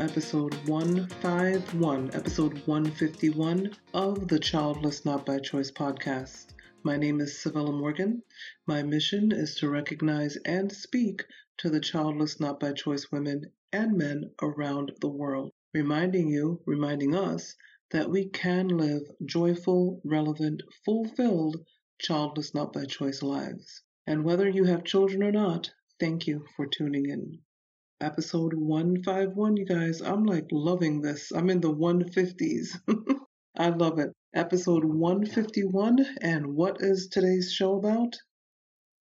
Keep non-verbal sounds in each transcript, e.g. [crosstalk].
episode 151, episode 151 of the Childless Not by Choice podcast. My name is Civilla Morgan. My mission is to recognize and speak to the childless not by choice women and men around the world, reminding you, reminding us that we can live joyful, relevant, fulfilled, childless not by choice lives. And whether you have children or not, thank you for tuning in episode 151, you guys. I'm like loving this. I'm in the 150s. [laughs] I love it. Episode 151. And what is today's show about?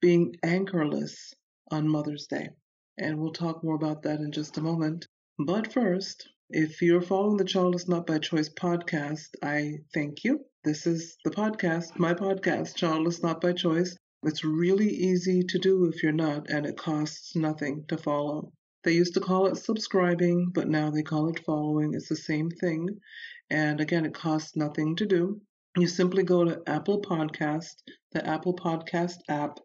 Being anchorless on Mother's Day. And we'll talk more about that in just a moment. But first, if you're following the Childless Not by Choice podcast, I thank you. This is the podcast, my podcast, Childless Not by Choice. It's really easy to do if you're not, and it costs nothing to follow. They used to call it subscribing, but now they call it following. It's the same thing. And again, it costs nothing to do. You simply go to Apple Podcast, the Apple Podcast app,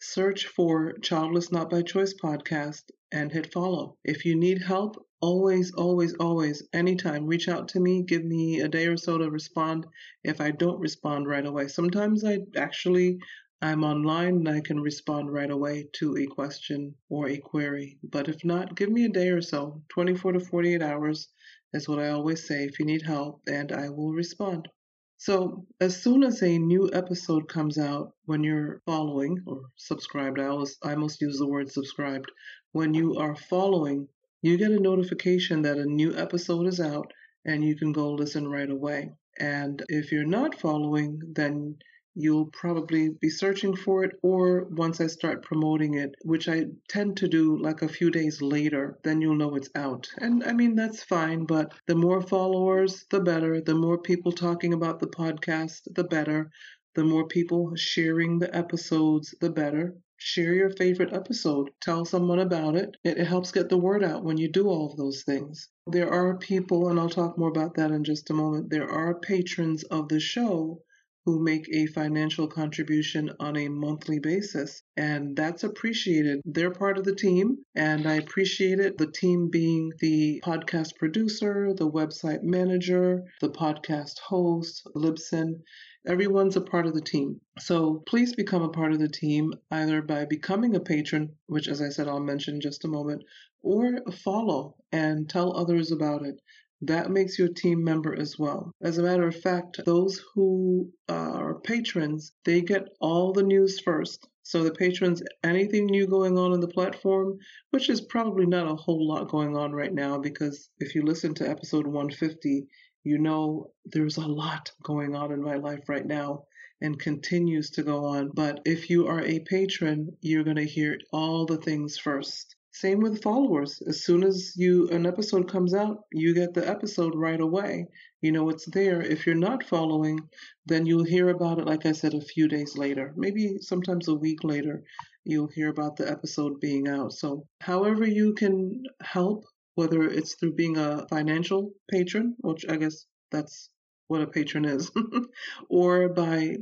search for Childless Not by Choice podcast, and hit follow. If you need help, always, always, always, anytime, reach out to me. Give me a day or so to respond if I don't respond right away. Sometimes I actually I'm online and I can respond right away to a question or a query. But if not, give me a day or so. 24 to 48 hours is what I always say if you need help, and I will respond. So, as soon as a new episode comes out, when you're following or subscribed, I always I must use the word subscribed. When you are following, you get a notification that a new episode is out and you can go listen right away. And if you're not following, then you'll probably be searching for it, or once I start promoting it, which I tend to do like a few days later, then you'll know it's out. And I mean, that's fine, but the more followers, the better. The more people talking about the podcast, the better. The more people sharing the episodes, the better. Share your favorite episode. Tell someone about it. It, helps get the word out when you do all of those things. There are people, and I'll talk more about that in just a moment, there are patrons of the show who make a financial contribution on a monthly basis. And that's appreciated. They're part of the team, and I appreciate it. The team being the podcast producer, the website manager, the podcast host, Libsyn. Everyone's a part of the team. So please become a part of the team either by becoming a patron, which, as I said, I'll mention in just a moment, or follow and tell others about it that makes you a team member as well. As a matter of fact, those who are patrons, they get all the news first. So the patrons, anything new going on in the platform, which is probably not a whole lot going on right now, because if you listen to episode 150, you know there's a lot going on in my life right now and continues to go on. But if you are a patron, you're going to hear all the things first. Same with followers. As soon as you an episode comes out, you get the episode right away. You know it's there. If you're not following, then you'll hear about it like I said a few days later. Maybe sometimes a week later, you'll hear about the episode being out. So, however you can help, whether it's through being a financial patron, which I guess that's what a patron is, [laughs] or by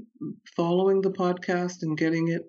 following the podcast and getting it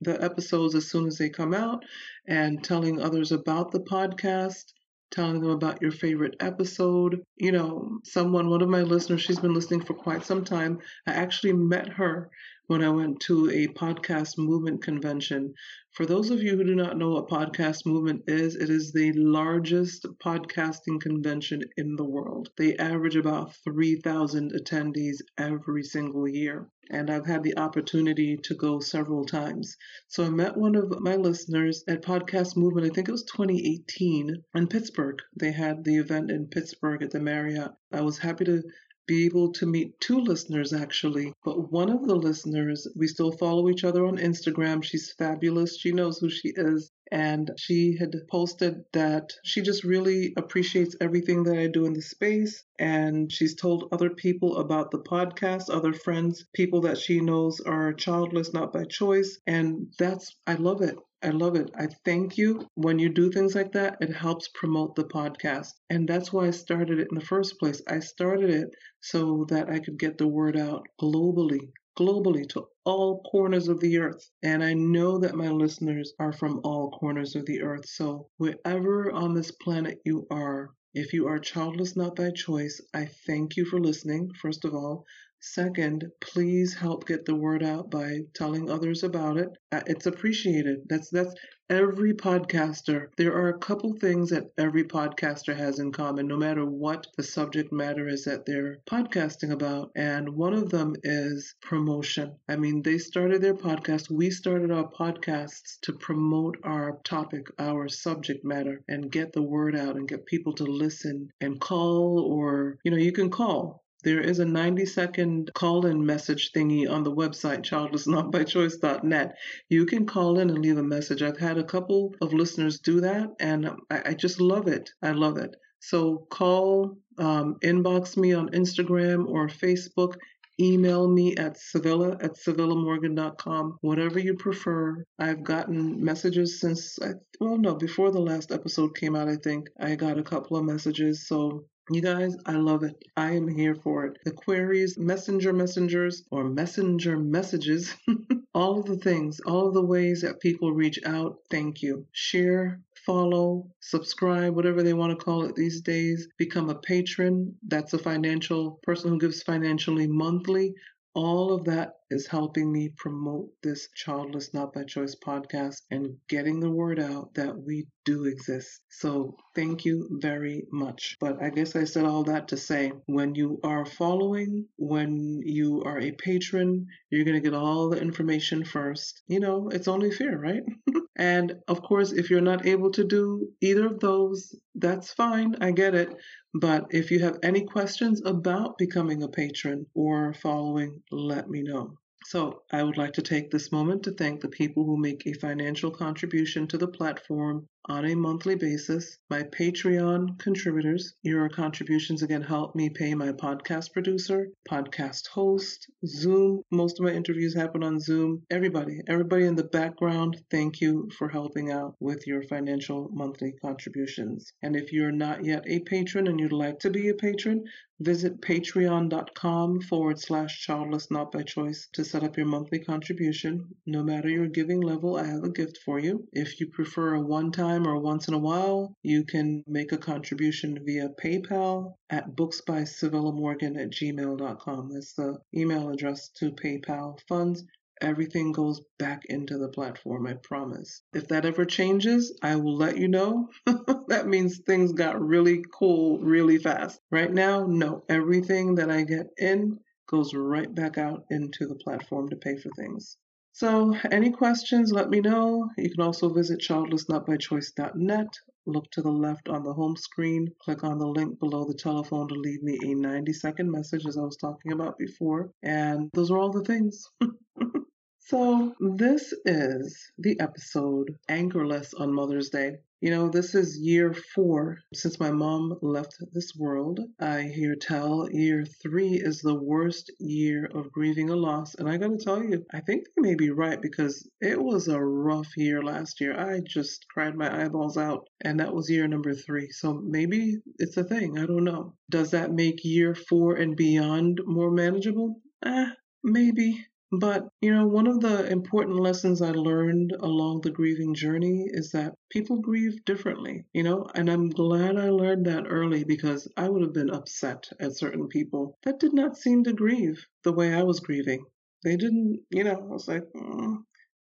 the episodes as soon as they come out and telling others about the podcast, telling them about your favorite episode. You know, someone, one of my listeners, she's been listening for quite some time. I actually met her when I went to a podcast movement convention. For those of you who do not know what podcast movement is, it is the largest podcasting convention in the world. They average about 3,000 attendees every single year. And I've had the opportunity to go several times. So I met one of my listeners at Podcast Movement, I think it was 2018 in Pittsburgh. They had the event in Pittsburgh at the Marriott. I was happy to be able to meet two listeners actually. But one of the listeners, we still follow each other on Instagram. She's fabulous. She knows who she is. And she had posted that she just really appreciates everything that I do in the space. And she's told other people about the podcast, other friends, people that she knows are childless, not by choice. And that's, I love it. I love it. I thank you. When you do things like that, it helps promote the podcast. And that's why I started it in the first place. I started it so that I could get the word out globally globally to all corners of the earth. And I know that my listeners are from all corners of the earth. So wherever on this planet you are, if you are childless not by choice, I thank you for listening, first of all. Second, please help get the word out by telling others about it. Uh, it's appreciated. That's that's every podcaster. There are a couple things that every podcaster has in common, no matter what the subject matter is that they're podcasting about. And one of them is promotion. I mean, they started their podcast. We started our podcasts to promote our topic, our subject matter, and get the word out and get people to listen and call or, you know, you can call there is a 90 second call in message thingy on the website, childlessnotbychoice.net. You can call in and leave a message. I've had a couple of listeners do that, and I, I just love it. I love it. So call, um, inbox me on Instagram or Facebook. Email me at Civilla at CivillaMorgan.com, whatever you prefer. I've gotten messages since, I, well, no, before the last episode came out, I think I got a couple of messages. So you guys, I love it. I am here for it. The queries, messenger messengers, or messenger messages, [laughs] all of the things, all of the ways that people reach out, thank you. Share, follow, subscribe, whatever they want to call it these days. Become a patron. That's a financial person who gives financially monthly. All of that is helping me promote this Childless Not by Choice podcast and getting the word out that we do exist. So thank you very much. But I guess I said all that to say when you are following, when you are a patron, you're going to get all the information first. You know, it's only fair, right? [laughs] and of course, if you're not able to do either of those, that's fine. I get it. But if you have any questions about becoming a patron or following, let me know. So, I would like to take this moment to thank the people who make a financial contribution to the platform on a monthly basis. My Patreon contributors, your contributions again help me pay my podcast producer, podcast host, Zoom. Most of my interviews happen on Zoom. Everybody, everybody in the background, thank you for helping out with your financial monthly contributions. And if you're not yet a patron and you'd like to be a patron, Visit patreon.com forward slash childless not by choice to set up your monthly contribution. No matter your giving level, I have a gift for you. If you prefer a one time or once in a while, you can make a contribution via PayPal at booksbycivillamorgan at gmail.com. That's the email address to PayPal funds everything goes back into the platform, I promise. If that ever changes, I will let you know. [laughs] that means things got really cool really fast. Right now, no, everything that I get in goes right back out into the platform to pay for things. So, any questions, let me know. You can also visit childlessnotbychoice.net. Look to the left on the home screen. Click on the link below the telephone to leave me a 90 second message, as I was talking about before. And those are all the things. [laughs] So, this is the episode Anchorless on Mother's Day. You know, this is year four since my mom left this world. I hear tell year three is the worst year of grieving a loss. And I gotta tell you, I think they may be right because it was a rough year last year. I just cried my eyeballs out, and that was year number three. So maybe it's a thing. I don't know. Does that make year four and beyond more manageable? Eh, maybe. But, you know, one of the important lessons I learned along the grieving journey is that people grieve differently, you know, and I'm glad I learned that early because I would have been upset at certain people that did not seem to grieve the way I was grieving. They didn't, you know, I was like, mm,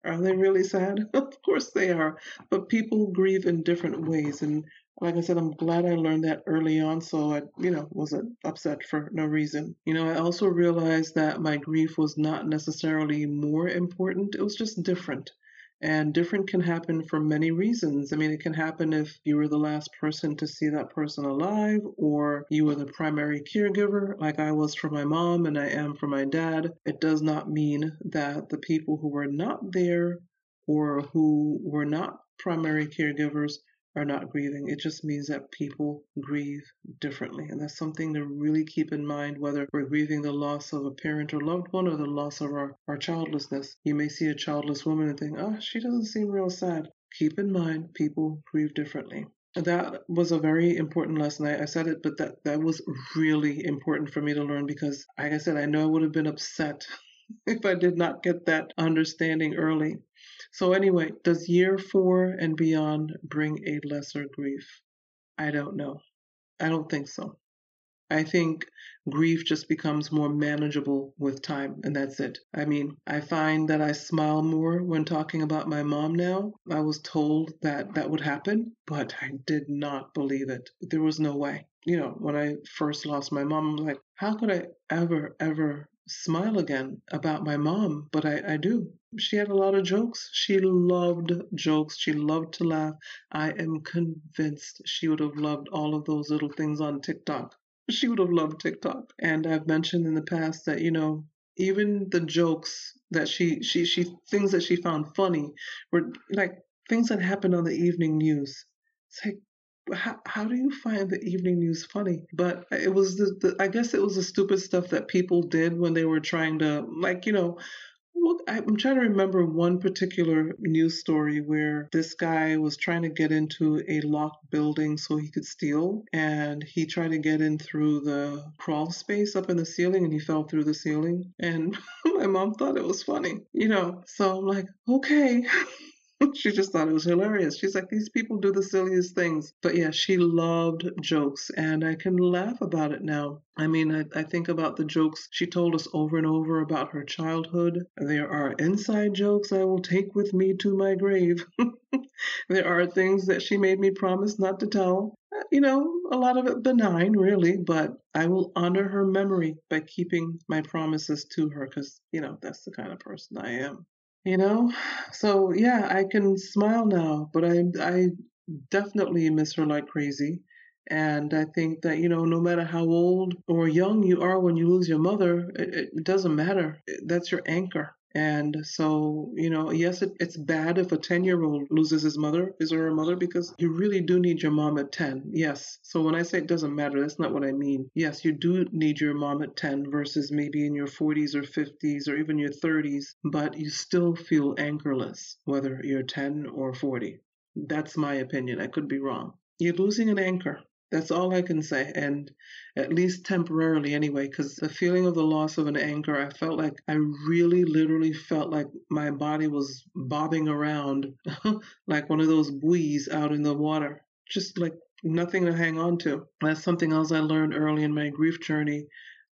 are they really sad? [laughs] of course they are. But people grieve in different ways. And like I said, I'm glad I learned that early on so I, you know, wasn't upset for no reason. You know, I also realized that my grief was not necessarily more important, it was just different. And different can happen for many reasons. I mean, it can happen if you were the last person to see that person alive, or you were the primary caregiver, like I was for my mom and I am for my dad. It does not mean that the people who were not there or who were not primary caregivers are not grieving. It just means that people grieve differently. And that's something to really keep in mind whether we're grieving the loss of a parent or loved one or the loss of our, our childlessness. You may see a childless woman and think, oh, she doesn't seem real sad. Keep in mind, people grieve differently. That was a very important lesson. I, I said it, but that, that was really important for me to learn because, like I said, I know I would have been upset [laughs] if I did not get that understanding early. So, anyway, does year four and beyond bring a lesser grief? I don't know. I don't think so. I think grief just becomes more manageable with time, and that's it. I mean, I find that I smile more when talking about my mom now. I was told that that would happen, but I did not believe it. There was no way. You know, when I first lost my mom, I was like, how could I ever, ever smile again about my mom? But I, I do. She had a lot of jokes. She loved jokes. She loved to laugh. I am convinced she would have loved all of those little things on TikTok she would have loved TikTok. And I've mentioned in the past that, you know, even the jokes that she she she things that she found funny were like things that happened on the evening news. It's like how, how do you find the evening news funny? But it was the, the I guess it was the stupid stuff that people did when they were trying to like, you know, I'm trying to remember one particular news story where this guy was trying to get into a locked building so he could steal, and he tried to get in through the crawl space up in the ceiling, and he fell through the ceiling. And [laughs] my mom thought it was funny, you know. So I'm like, okay. [laughs] [laughs] she just thought it was hilarious. She's like, these people do the silliest things. But yeah, she loved jokes, and I can laugh about it now. I mean, I, I think about the jokes she told us over and over about her childhood. There are inside jokes I will take with me to my grave. [laughs] there are things that she made me promise not to tell. Uh, you know, a lot of it benign, really, but I will honor her memory by keeping my promises to her because, you know, that's the kind of person I am you know? So yeah i can smile now but i i definitely miss her like crazy. And i think that you know no matter how old or young you are when you lose your mother it, it doesn't matter. That's your anchor and so, you know, yes, it, it's bad if a 10 year old loses his mother, his or her mother, because you really do need your mom at 10. Yes. So when I say it doesn't matter, that's not what I mean. Yes, you do need your mom at 10 versus maybe in your 40s or 50s or even your 30s, but you still feel anchorless, whether you're 10 or 40. That's my opinion. I could be wrong. You're losing an anchor. That's all I can say, and at least temporarily anyway, because the feeling of the loss of an anchor, I felt like I really literally felt like my body was bobbing around [laughs] like one of those buoys out in the water, just like nothing to hang on to. That's something else I learned early in my grief journey.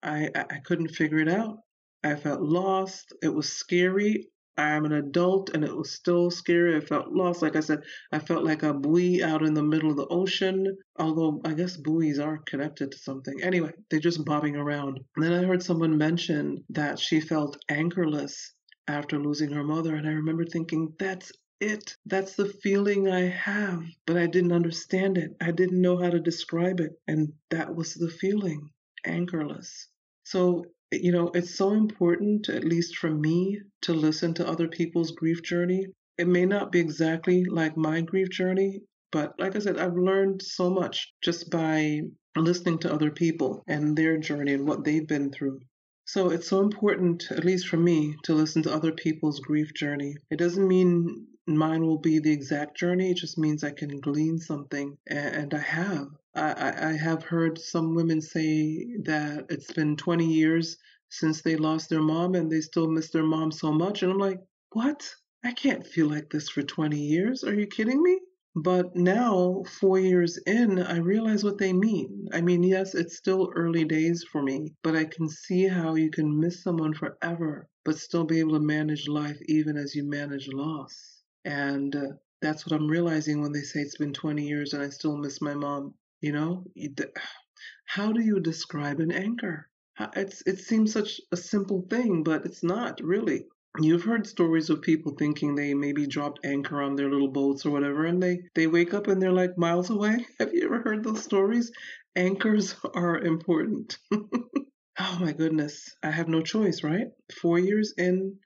I, I couldn't figure it out. I felt lost. It was scary. I'm an adult and it was still scary. I felt lost. Like I said, I felt like a buoy out in the middle of the ocean. Although I guess buoys are connected to something. Anyway, they're just bobbing around. And then I heard someone mention that she felt anchorless after losing her mother. And I remember thinking, that's it. That's the feeling I have. But I didn't understand it. I didn't know how to describe it. And that was the feeling anchorless. So you know, it's so important, at least for me, to listen to other people's grief journey. It may not be exactly like my grief journey, but like I said, I've learned so much just by listening to other people and their journey and what they've been through. So it's so important, at least for me, to listen to other people's grief journey. It doesn't mean mine will be the exact journey, it just means I can glean something, and I have. I, I have heard some women say that it's been 20 years since they lost their mom and they still miss their mom so much. And I'm like, what? I can't feel like this for 20 years. Are you kidding me? But now, four years in, I realize what they mean. I mean, yes, it's still early days for me, but I can see how you can miss someone forever, but still be able to manage life even as you manage loss. And uh, that's what I'm realizing when they say it's been 20 years and I still miss my mom. You know, [sighs] how do you describe an anchor? It's, it seems such a simple thing, but it's not really. You've heard stories of people thinking they maybe dropped anchor on their little boats or whatever, and they, they wake up and they're like miles away. [laughs] Have you ever heard those stories? Anchors [laughs] are important. [laughs] oh my goodness. I have no choice, right? Four years in,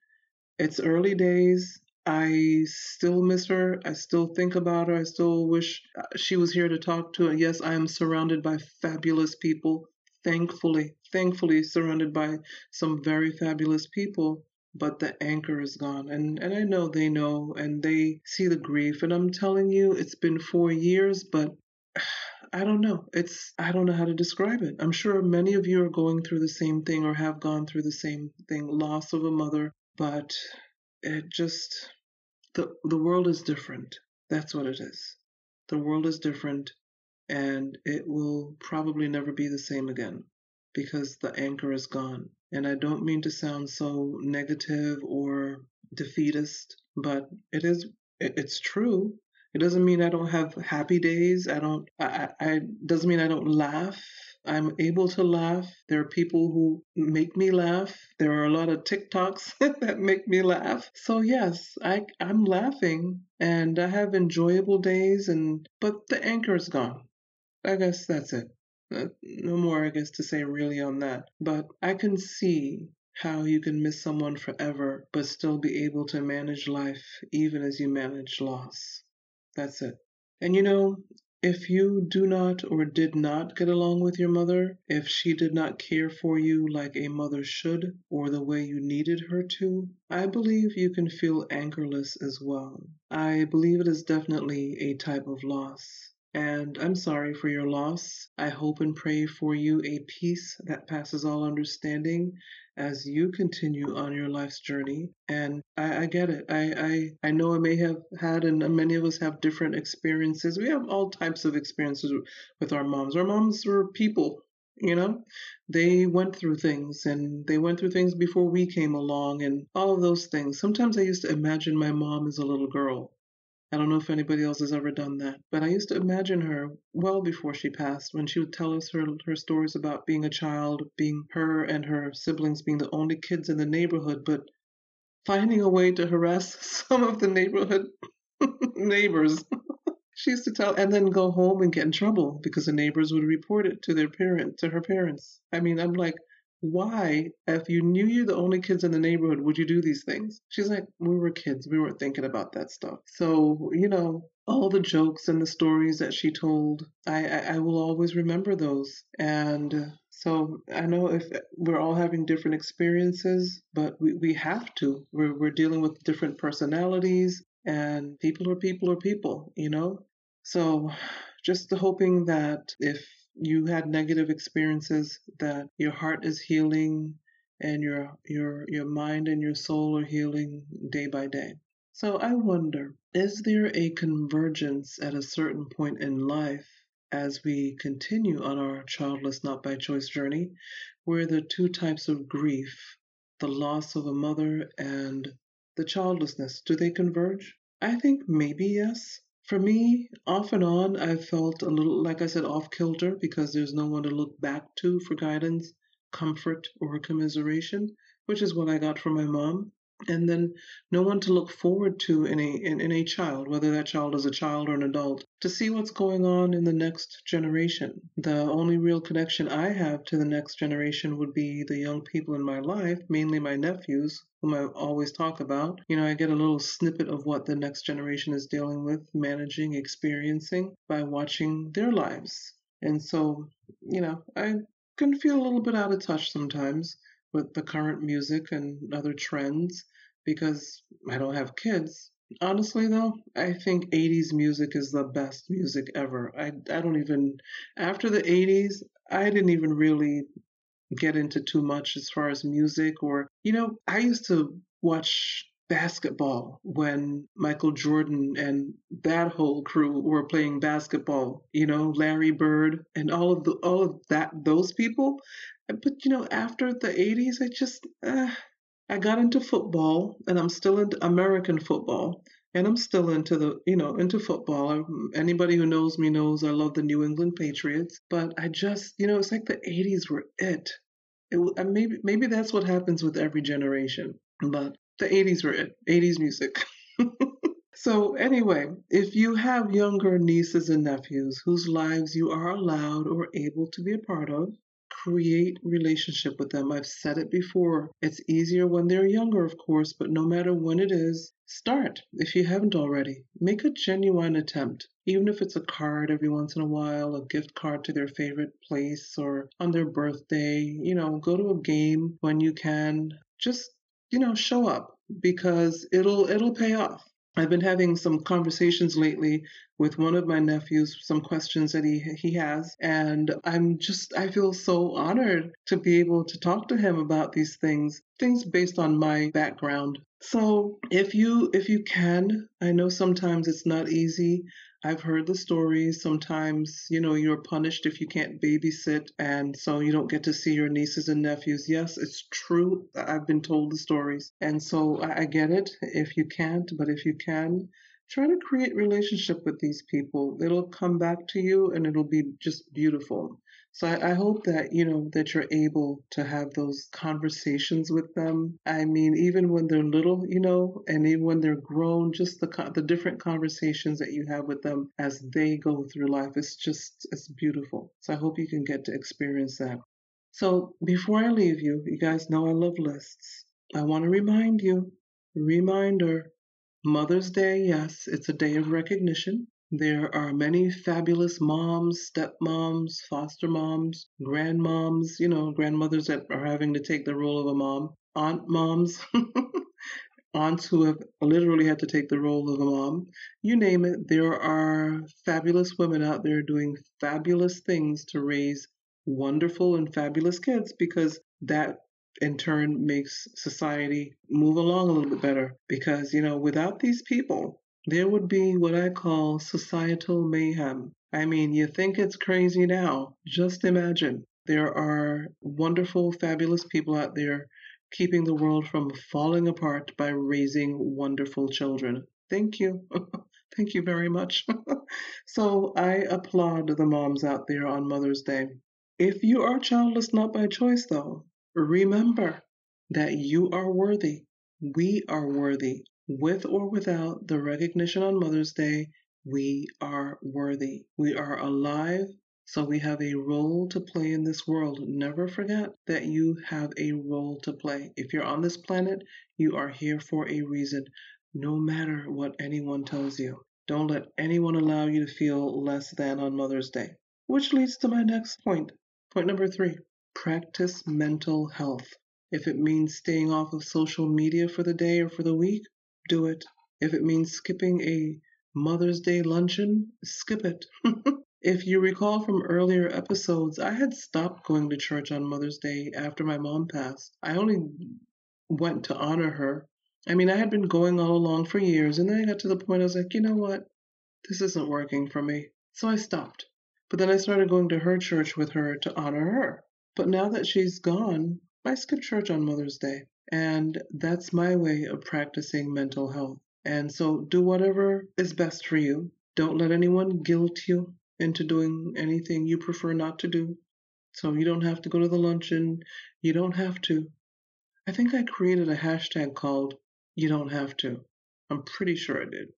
it's early days. I still miss her. I still think about her. I still wish uh, she was here to talk to. Yes, I am surrounded by fabulous people. Thankfully, thankfully surrounded by some very fabulous people. But the anchor is gone. And, and I know they know and they see the grief. And I'm telling you, it's been four years, but [sighs] I don't know. It's I don't know how to describe it. I'm sure many of you are going through the same thing or have gone through the same thing, loss of a mother, but it just the the world is different. That's what it is. The world is different and it will probably never be the same again because the anchor is gone. And I don't mean to sound so negative or defeatist, but it is it's true. It doesn't mean I don't have happy days. I don't. I, I doesn't mean I don't laugh. I'm able to laugh. There are people who make me laugh. There are a lot of TikToks [laughs] that make me laugh. So yes, I I'm laughing and I have enjoyable days. And but the anchor is gone. I guess that's it. Uh, no more, I guess, to say really on that. But I can see how you can miss someone forever, but still be able to manage life even as you manage loss. That's it. And you know, if you do not or did not get along with your mother, if she did not care for you like a mother should or the way you needed her to, I believe you can feel anchorless as well. I believe it is definitely a type of loss and I'm sorry for your loss. I hope and pray for you a peace that passes all understanding as you continue on your life's journey. And I, I get it. I, I, I know I may have had, and many of us have different experiences. We have all types of experiences with our moms. Our moms were people, you know they went through things and they went through things before we came along and all of those things sometimes i used to imagine my mom as a little girl I don't know if anybody else has ever done that, but I used to imagine her well before she passed when she would tell us her, her stories about being a child, being her and her siblings being the only kids in the neighborhood, but finding a way to harass [laughs] some of the neighborhood [laughs] neighbors. [laughs] she used to tell and then go home and get in trouble because the neighbors would report it to their parent to her parents. I mean, I'm like, why, if you knew you're the only kids in the neighborhood, would you do these things? She's like, we were kids. We weren't thinking about that stuff. So, you know, all the jokes and the stories that she told, I, I, I will always remember those. And so I know if we're all having different experiences, but we, we have to. We're, we're dealing with different personalities, and people are people are people, you know? So just hoping that if you had negative experiences that your heart is healing and your your your mind and your soul are healing day by day. So I wonder, is there a convergence at a certain point in life as we continue on our childless not by choice journey where the two types of grief, the loss of a mother and the childlessness, do they converge? I think maybe yes. For me, off and on, I've felt a little, like I said, off kilter because there's no one to look back to for guidance, comfort, or commiseration, which is what I got from my mom and then no one to look forward to in a in, in a child whether that child is a child or an adult to see what's going on in the next generation. The only real connection i have to the next generation would be the young people in my life mainly my nephews whom i always talk about. You know i get a little snippet of what the next generation is dealing with managing experiencing by watching their lives. And so you know i can feel a little bit out of touch sometimes with the current music and other trends because I don't have kids. Honestly, though, I think 80s music is the best music ever. I, I don't even, after the 80s, I didn't even really get into too much as far as music or, you know, I used to watch basketball when Michael Jordan and that whole crew were playing basketball, you know, Larry Bird and all of the all of that those people. But you know, after the 80s, I just uh, I got into football, and I'm still into American football, and I'm still into the you know into football. Anybody who knows me knows I love the New England Patriots, but I just you know it's like the 80s were it. It maybe maybe that's what happens with every generation, but the 80s were it. 80s music. [laughs] So, anyway, if you have younger nieces and nephews whose lives you are allowed or able to be a part of, create relationship with them. I've said it before. It's easier when they're younger, of course, but no matter when it is, start if you haven't already. Make a genuine attempt. Even if it's a card every once in a while, a gift card to their favorite place or on their birthday, you know, go to a game when you can. Just, you know, show up because it'll it'll pay off. I've been having some conversations lately with one of my nephews, some questions that he he has, and I'm just I feel so honored to be able to talk to him about these things, things based on my background. So, if you if you can, I know sometimes it's not easy. I've heard the stories. Sometimes, you know, you're punished if you can't babysit, and so you don't get to see your nieces and nephews. Yes, it's true. I've been told the stories. And so I, I get it if you can't, but if you can, try to create relationship with these people. It'll come back to you and it'll be just beautiful. So I, I, hope that you know that you're able to have those conversations with them. I mean, even when they're little, you know, and even when they're grown, just the the different conversations that you have with them as they go through life, it's just it's beautiful. So I hope you can get to experience that. So before I leave you, you guys know I love lists. I want to remind you, reminder, Mother's Day, yes, it's a day of recognition. There are many fabulous moms, stepmoms, foster moms, grandmoms, you know, grandmothers that are having to take the role of a mom, aunt moms, [laughs] aunts who have literally had to take the role of a mom. You name it, there are fabulous women out there doing fabulous things to raise wonderful and fabulous kids because that in turn makes society move along a little bit better because you know without these people there would be what I call societal mayhem. I mean, you think it's crazy now. Just imagine. There are wonderful, fabulous people out there keeping the world from falling apart by raising wonderful children. Thank you. [laughs] Thank you very much. [laughs] so I applaud the moms out there on Mother's Day. If you are childless not by choice, though, remember that you are worthy. We are worthy with or without the recognition on Mother's Day, we are worthy. We are alive, so we have a role to play in this world. Never forget that you have a role to play. If you're on this planet, you are here for a reason, no matter what anyone tells you. Don't let anyone allow you to feel less than on Mother's Day. Which leads to my next point. Point number three practice mental health. If it means staying off of social media for the day or for the week, do it. If it means skipping a Mother's Day luncheon, skip it. [laughs] if you recall from earlier episodes, I had stopped going to church on Mother's Day after my mom passed. I only went to honor her. I mean, I had been going all along for years, and then I got to the point I was like, you know what? This isn't working for me. So I stopped. But then I started going to her church with her to honor her. But now that she's gone, I skip church on Mother's Day. And that's my way of practicing mental health. And so do whatever is best for you. Don't let anyone guilt you into doing anything you prefer not to do. So you don't have to go to the luncheon. You don't have to. I think I created a hashtag called You Don't Have to. I'm pretty sure I did.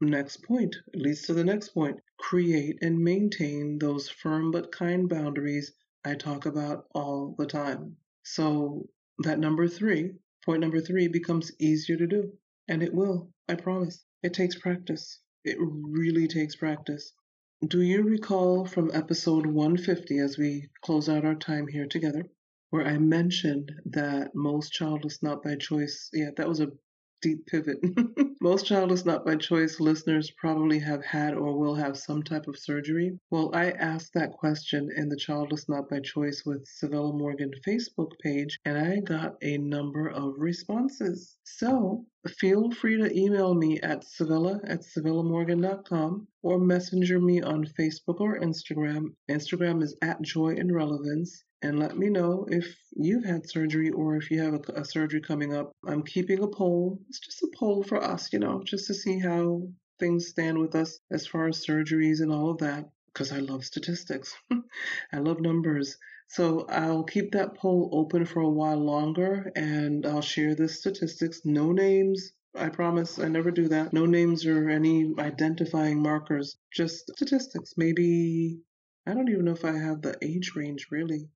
Next point leads to the next point. Create and maintain those firm but kind boundaries I talk about all the time. So that number three, point number three, becomes easier to do. And it will, I promise. It takes practice. It really takes practice. Do you recall from episode 150 as we close out our time here together, where I mentioned that most childless not by choice, yeah, that was a deep pivot. [laughs] Most childless not by choice listeners probably have had or will have some type of surgery. Well, I asked that question in the Childless Not by Choice with Civilla Morgan Facebook page, and I got a number of responses. So feel free to email me at civilla at civillamorgan.com or messenger me on Facebook or Instagram. Instagram is at Joy and Relevance and let me know if you've had surgery or if you have a, a, surgery coming up. I'm keeping a poll. It's just a poll for us, you know, just to see how things stand with us as far as surgeries and all of that, because I love statistics. [laughs] I love numbers. So I'll keep that poll open for a while longer and I'll share the statistics. No names. I promise I never do that. No names or any identifying markers, just statistics. Maybe I don't even know if I have the age range really.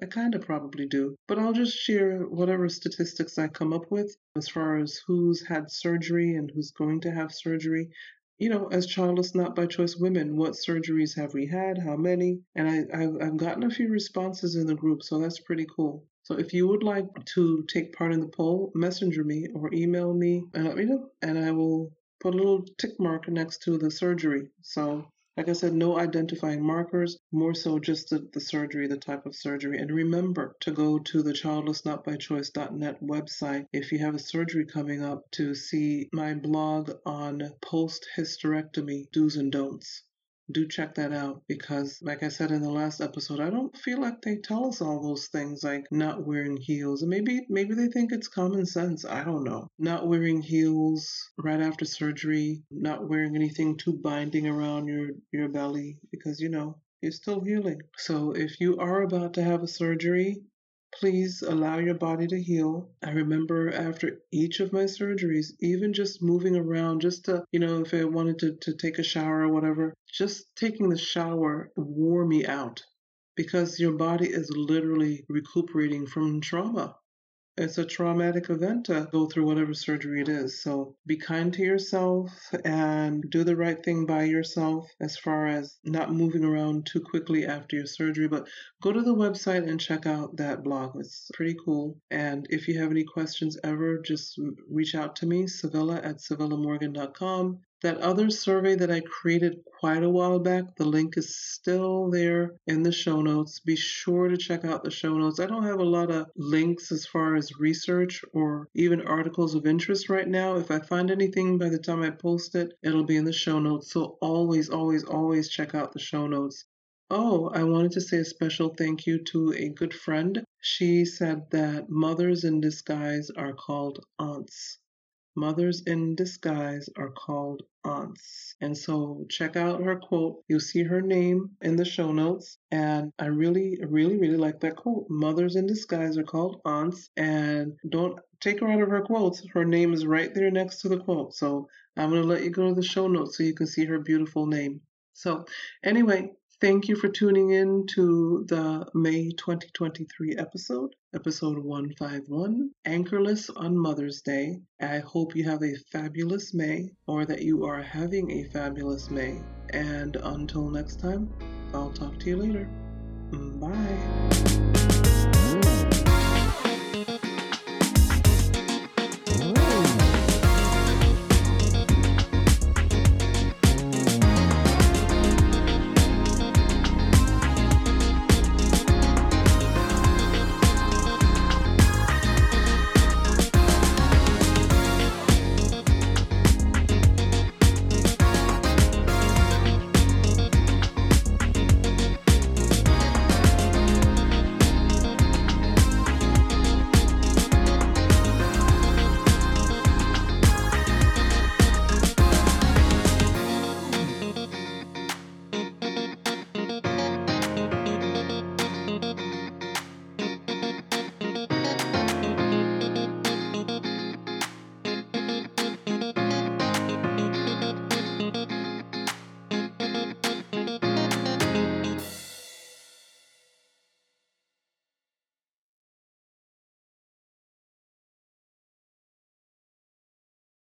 I kind of probably do, but I'll just share whatever statistics I come up with as far as who's had surgery and who's going to have surgery. You know, as childless not by choice women, what surgeries have we had? How many? And I, I've, I've gotten a few responses in the group, so that's pretty cool. So if you would like to take part in the poll, messenger me or email me and let me know, and I will put a little tick mark next to the surgery. So like I said, no identifying markers, more so just the, the surgery, the type of surgery. And remember to go to the childlessnotbychoice.net website if you have a surgery coming up to see my blog on post hysterectomy do's and don'ts do check that out because, like I said in the last episode, I don't feel like they tell us all those things like not wearing heels. And maybe maybe they think it's common sense. I don't know. Not wearing heels right after surgery, not wearing anything too binding around your your belly because you know you're still healing. So if you are about to have a surgery, Please allow your body to heal. I remember after each of my surgeries, even just moving around, just to, you know, if I wanted to, to take a shower or whatever, just taking the shower wore me out because your body is literally recuperating from trauma it's a traumatic event to go through whatever surgery it is. So be kind to yourself and do the right thing by yourself as far as not moving around too quickly after your surgery. But go to the website and check out that blog. It's pretty cool. And if you have any questions ever, just reach out to me, Civilla at civillamorgan.com. That other survey that I created quite a while back, the link is still there in the show notes. Be sure to check out the show notes. I don't have a lot of links as far as research or even articles of interest right now. If I find anything by the time I post it, it'll be in the show notes. So always, always, always check out the show notes. Oh, I wanted to say a special thank you to a good friend. She said that mothers in disguise are called aunts. Mothers in disguise are called aunts. And so check out her quote. You'll see her name in the show notes. And I really, really, really like that quote. Mothers in disguise are called aunts. And don't take her out of her quotes. Her name is right there next to the quote. So I'm going to let you go to the show notes so you can see her beautiful name. So, anyway, Thank you for tuning in to the May 2023 episode, episode 151, Anchorless on Mother's Day. I hope you have a fabulous May or that you are having a fabulous May. And until next time, I'll talk to you later. Bye.